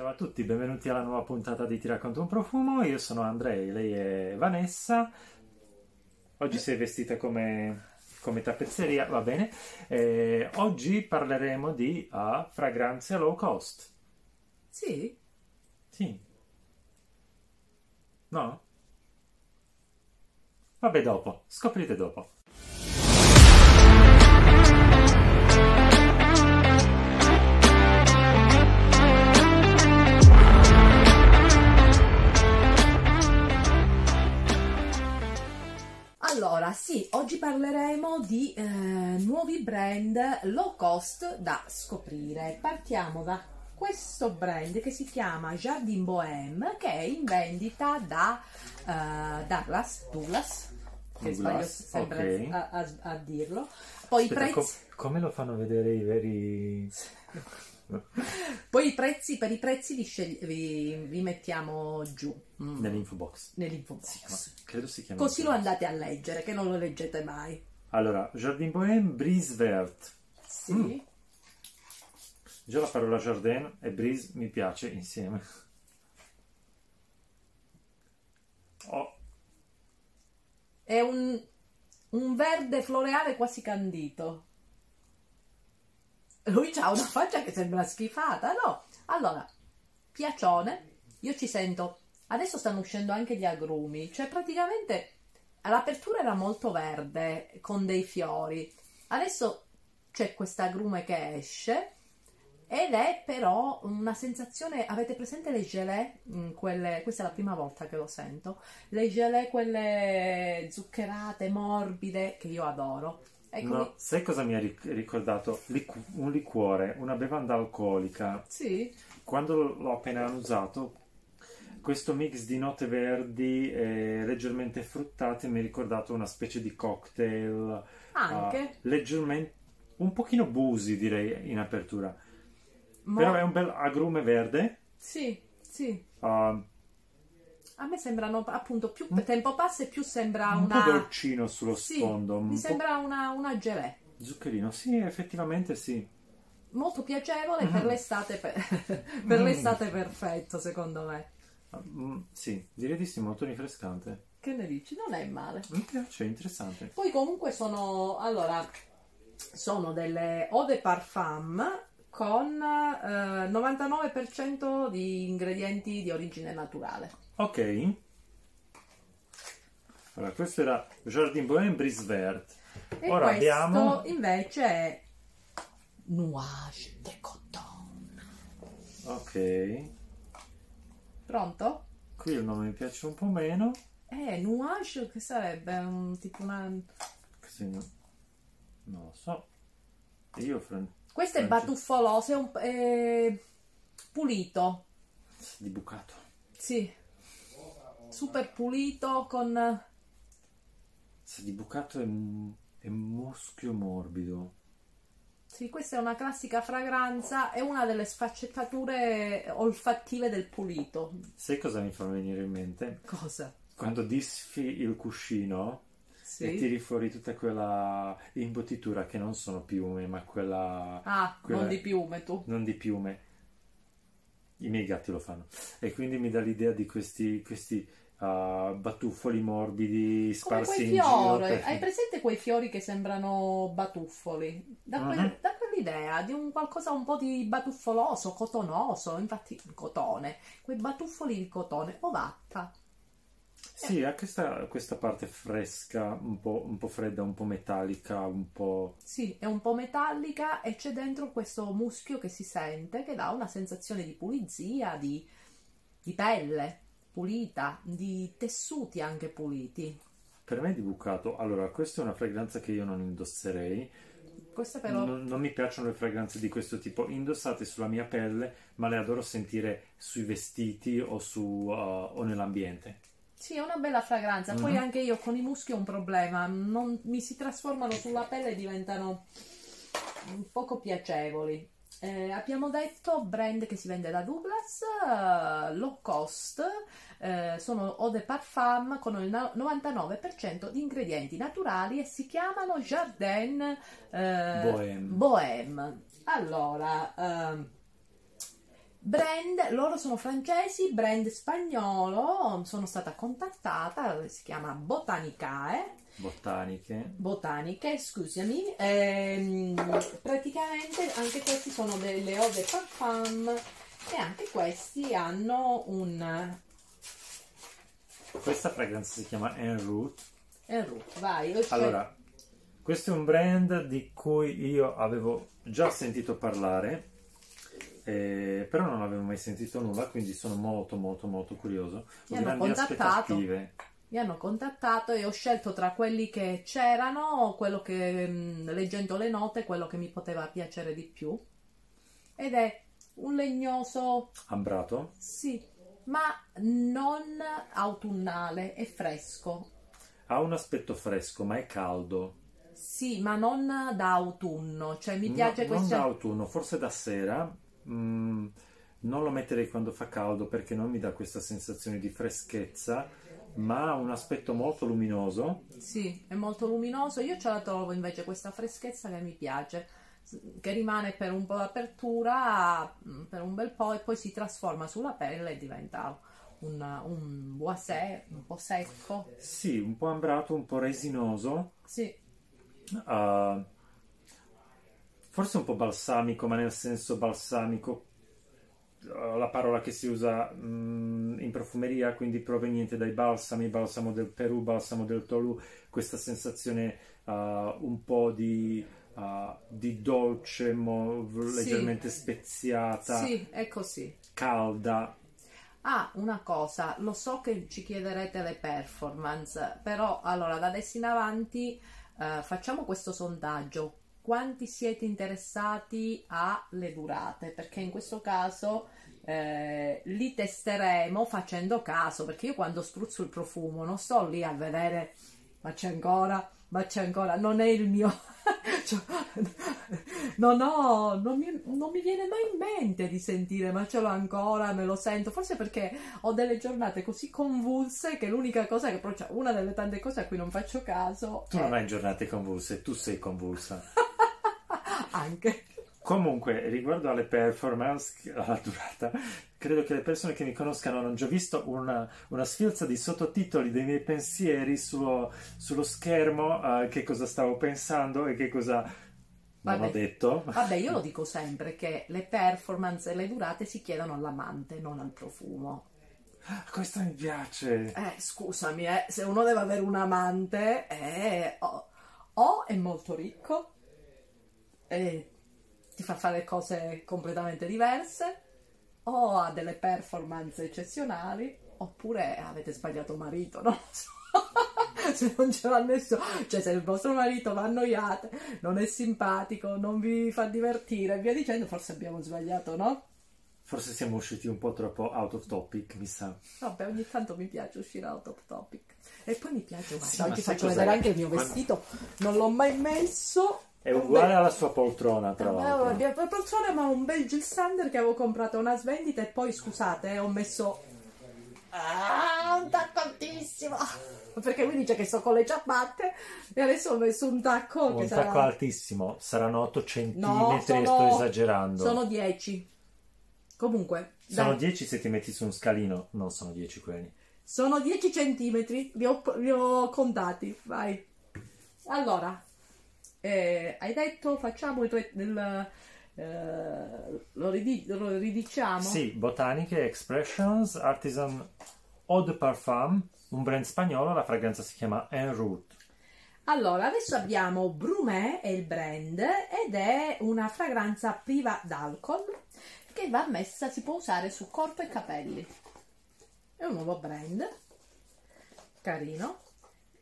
Ciao a tutti, benvenuti alla nuova puntata di Ti racconto un profumo. Io sono Andrei, lei è Vanessa. Oggi sei vestita come, come tappezzeria, va bene. Eh, oggi parleremo di uh, fragranze low cost. Sì? Sì. No? Vabbè, dopo, scoprite dopo. Brand low cost da scoprire. Partiamo da questo brand che si chiama Jardin Bohème, che è in vendita da eh, Douglas, Douglas, che sbaglio sempre ok. a, a- a dirlo. Poi i Aspetta, prezzi... co- come lo fanno vedere i veri... Poi i prezzi, per i prezzi li, scegli- vi, vi mettiamo giù mm, nell'info box? nell'info box. credo si chiama Così lo andate a leggere, che non lo leggete mai. Allora, Jardin Bohème, Brise Vert. Sì. Mm. Già la parola Jardin e Brise mi piace insieme. Oh, È un, un verde floreale quasi candito. Lui ha una faccia che sembra schifata, no? Allora, piacione, io ci sento. Adesso stanno uscendo anche gli agrumi, cioè praticamente all'apertura era molto verde con dei fiori. Adesso c'è questa agrume che esce ed è però una sensazione. Avete presente le gelée? Mm, quelle- questa è la prima volta che lo sento. Le gelée, quelle zuccherate, morbide, che io adoro. Ecco, no, sai cosa mi ha ric- ricordato? Liqu- un liquore, una bevanda alcolica. sì, Quando l'ho appena usato, questo mix di note verdi e leggermente fruttate mi ha ricordato una specie di cocktail. anche. ah, leggermente, un pochino busi direi in apertura. mo- Però è un bel agrume verde. Sì, sì. ah, A me sembrano appunto più tempo passa e più sembra un po' una. dolcino sullo Sì, sfondo. Un mi po' sembra una, una gelée. zuccherino. Sì, effettivamente sì. Molto piacevole per Mhm. l'estate, per, per Mm. l'estate perfetto, secondo me. Mm, sì, direi di sì, molto rinfrescante. Che ne dici? Non è male. Mi piace, interessante. Poi comunque sono, allora, sono delle eau de parfum con eh, 99% di ingredienti di origine naturale. Ok. Allora, questo era Jardin Bohème Brise Vert. E Ora questo abbiamo- invece è Nuage de Coton. Ok. Pronto? Qui il nome mi piace un po' meno. Eh, Nuage che sarebbe un tipo una... Così no- non lo so. Io fran- Questo è batuffoloso, è, un, è pulito. di bucato. Sì. Super pulito con... Di bucato e, e muschio morbido. Sì, questa è una classica fragranza, è una delle sfaccettature olfattive del pulito. Sai cosa mi fa venire in mente? Cosa? Quando disfi il cuscino e Sì. tiri fuori tutta quella imbottitura che non sono piume, ma quella Ah, Quella- non di piume tu. non di piume. I miei gatti lo fanno. E quindi mi dà l'idea di questi, questi ah, batuffoli morbidi sparsi in giro. per- hai presente quei fiori che sembrano batuffoli? Da, quel- Mhm. da quell'idea di un qualcosa un po' di batuffoloso, cotonoso, infatti cotone, quei batuffoli di cotone, ovatta. Sì, ha questa, questa parte fresca, un po', un po' fredda, un po' metallica, un po'... Sì, è un po' metallica e c'è dentro questo muschio che si sente, che dà una sensazione di pulizia, di, di pelle pulita, di tessuti anche puliti. Per me è di bucato. Allora, questa è una fragranza che io non indosserei. Questa però... Non, non mi piacciono le fragranze di questo tipo indossate sulla mia pelle, ma le adoro sentire sui vestiti o, su, uh, o nell'ambiente. Sì, è una bella fragranza. Poi Mhm. anche io con i muschi ho un problema, non mi si trasformano sulla pelle e diventano poco piacevoli. Eh, abbiamo detto brand che si vende da Douglas, eh, low cost, eh, sono eau de parfum con il no- 99% di ingredienti naturali e si chiamano Jardin eh, Bohème. Bohème. Allora, ehm, brand, loro sono francesi, brand spagnolo, sono stata contattata, si chiama Botanicae. Botaniche. Botaniche, scusami. Ehm, praticamente anche questi sono delle eau de parfum e anche questi hanno un Questa fragranza si chiama En Route. En route, vai. io scel- Allora, questo è un brand di cui io avevo già sentito parlare, eh, però non avevo mai sentito nulla, quindi sono molto molto molto curioso. Mi hanno contattato. mi hanno contattato e ho scelto tra quelli che c'erano, quello che mh, leggendo le note, quello che mi poteva piacere di più. Ed è un legnoso, Ambrato? sì, ma non autunnale, è fresco. Ha un aspetto fresco, ma è caldo. Sì, ma non da autunno, cioè mi No- piace non questo. da autunno, forse da sera. Mm, non lo metterei quando fa caldo perché non mi dà questa sensazione di freschezza, ma ha un aspetto molto luminoso. Sì, è molto luminoso. Io ce la trovo invece questa freschezza che mi piace, che rimane per un po' d'apertura, mm, per un bel po' e poi si trasforma sulla pelle e diventa un, un boisé un po' secco. Sì, un po' ambrato, un po' resinoso. Sì, Uh, forse un po' balsamico, ma nel senso balsamico, uh, la parola che si usa mm, in profumeria, quindi proveniente dai balsami, balsamo del Perù, balsamo del Tolu, questa sensazione uh, un po' di, uh, di dolce, mo- leggermente speziata, sì, è così. calda. Ah, una cosa, lo so che ci chiederete le performance, però allora da adesso in avanti eh, facciamo questo sondaggio. Quanti siete interessati alle durate? Perché in questo caso eh, li testeremo facendo caso, perché io quando spruzzo il profumo non sto lì a vedere, ma c'è ancora, ma c'è ancora, non è il mio. cioè, non, ho, non, mi, non mi viene mai in mente di sentire, ma ce l'ho ancora, me lo sento. Forse perché ho delle giornate così convulse che l'unica cosa che, però, cioè, una delle tante cose a cui non faccio caso Tu è non hai giornate convulse, tu sei convulsa. anche. Comunque, riguardo alle performance, alla durata, credo che le persone che mi conoscano hanno già visto una, una sfilza di sottotitoli dei miei pensieri sullo, sullo schermo, eh, che cosa stavo pensando e che cosa non Vabbè. ho detto. Vabbè, io lo dico sempre che le performance e le durate si chiedono all'amante, non al profumo. Questo mi piace. Eh, scusami, eh, se uno deve avere un amante, eh, o, o è molto ricco e ti fa fare cose completamente diverse, o ha delle performance eccezionali, oppure avete sbagliato marito, non lo so. se non ce l'ha nessuno, cioè se il vostro marito va annoiate, non è simpatico, non vi fa divertire e via dicendo, forse abbiamo sbagliato, no? Forse siamo usciti un po' troppo out of topic, mi sa. Vabbè, ogni tanto mi piace uscire out of topic. E poi mi piace, guarda, Sì, oggi faccio vedere anche il mio vestito, non l'ho mai messo. È uguale bel- alla sua poltrona, tra Avevo l'altro. la mia poltrona, ma un bel Jill Sander che avevo comprato a una svendita e poi, scusate, eh, ho messo... Ah, un tacco altissimo! Perché lui dice che sto con le ciabatte e adesso ho messo un tacco che Un sarà... tacco altissimo, saranno 8 No, centimetri, sono- sto esagerando. Sono 10. Comunque, Sono dai. 10 se ti metti su un scalino, non sono 10 quelli. Sono 10 centimetri, li ho, li ho contati, vai. Allora, eh, hai detto facciamo re- il, eh, lo, ridi- lo ridiciamo? Sì, Botaniche Expressions Artisan Eau de Parfum, un brand spagnolo, la fragranza si chiama En Route. Allora, adesso abbiamo Brumé, è il brand, ed è una fragranza priva d'alcol che va messa, si può usare su corpo e capelli. È un nuovo brand, carino.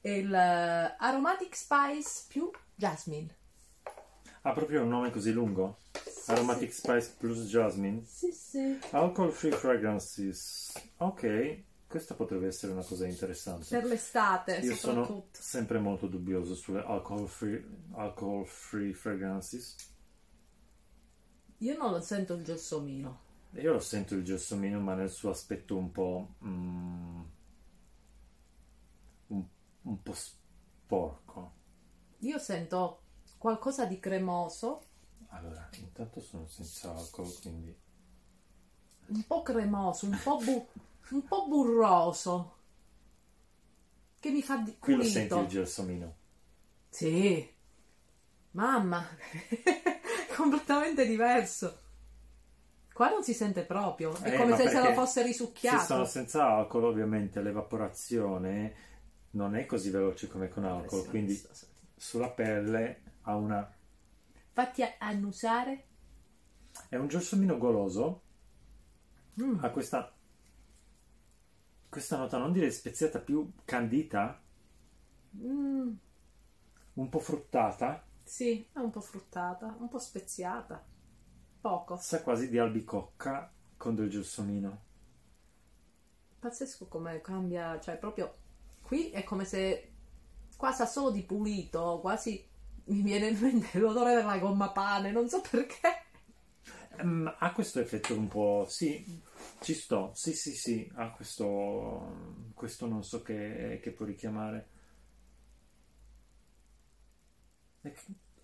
È il eh, Aromatic Spice più Jasmine. Ha proprio un nome così lungo? Aromatic Spice plus Jasmine. Sì, sì. Alcohol Free Fragrances. Ok, questa potrebbe essere una cosa interessante. Per l'estate, Io sono soprattutto. sempre molto dubbioso sulle alcohol free, alcohol free fragrances. Io non lo sento il gelsomino. Io lo sento il gelsomino, ma nel suo aspetto un po'. mm, un, un po' sporco. Io sento qualcosa di cremoso. Allora, intanto sono senza alcol, quindi. un po' cremoso, un po', bu- un po' burroso. Che mi fa di Qui lo senti il gelsomino. Sì. Mamma, completamente diverso. Qua non si sente proprio, è Eh, come se se lo fosse Se risucchiato. sono senza alcol, ovviamente l'evaporazione non è così veloce come con alcol, quindi. Sulla pelle ha una... Fatti a- annusare. è un gelsomino goloso, Mm. ha questa... questa nota, non dire speziata, più candita, Mm, un po' fruttata, sì, è un po' fruttata, un po' speziata. Poco. sa quasi di albicocca con del gelsomino. Pazzesco come cambia, cioè proprio qui è come se qua sa solo di pulito, quasi mi viene in mente l'odore della gomma pane, non so perché. Ehm, ha questo effetto un po'... sì, ci sto, sì sì sì, ha questo... questo non so che, che può richiamare.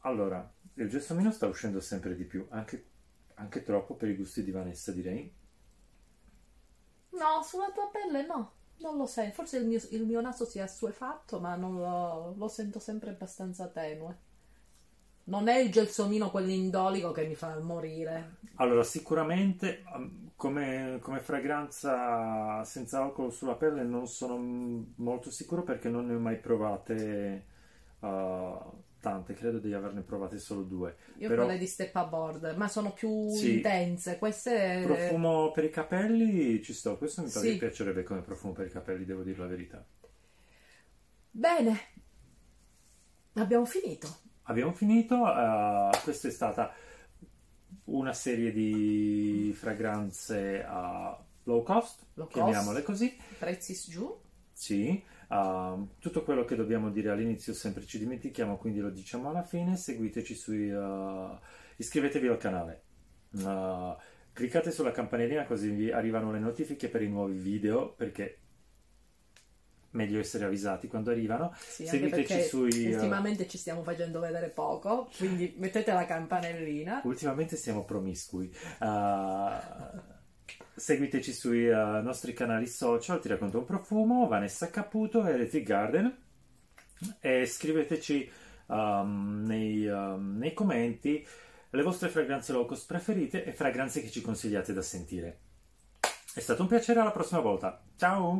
Allora, il gelsomino sta uscendo sempre di più, anche, anche troppo per i gusti di Vanessa direi. No, sulla tua pelle no, non lo sento. Forse il mio, il mio naso si è assuefatto, ma lo, lo sento sempre abbastanza tenue. Non è il gelsomino quell'indolico che mi fa morire. Allora, sicuramente um, come, come fragranza senza alcol sulla pelle non sono molto sicuro perché non ne ho mai provate uh, tante, credo di averne provate solo due. Io Però- quelle di Steppa Board, ma sono più Sì. intense. Queste Profumo per i capelli ci sto, questo mi Sì. piacerebbe come profumo per i capelli, devo dire la verità. Bene, abbiamo finito. Abbiamo finito, uh, questa è stata una serie di fragranze a low cost, Low cost. chiamiamole così. Prezzi giù. Sì, uh, tutto quello che dobbiamo dire all'inizio sempre ci dimentichiamo, quindi lo diciamo alla fine. Seguiteci sui. uh, iscrivetevi al canale. Uh, cliccate sulla campanellina così vi arrivano le notifiche per i nuovi video perché meglio essere avvisati quando arrivano. Sì, Seguiteci sui. uh, ultimamente ci stiamo facendo vedere poco, quindi mettete la campanellina. ultimamente siamo promiscui. Uh, seguiteci sui uh, nostri canali social, Ti racconto un profumo, Vanessa Caputo, Heretic Garden e scriveteci um, nei, um, nei commenti le vostre fragranze low cost preferite e fragranze che ci consigliate da sentire. È stato un piacere, alla prossima volta. Ciao!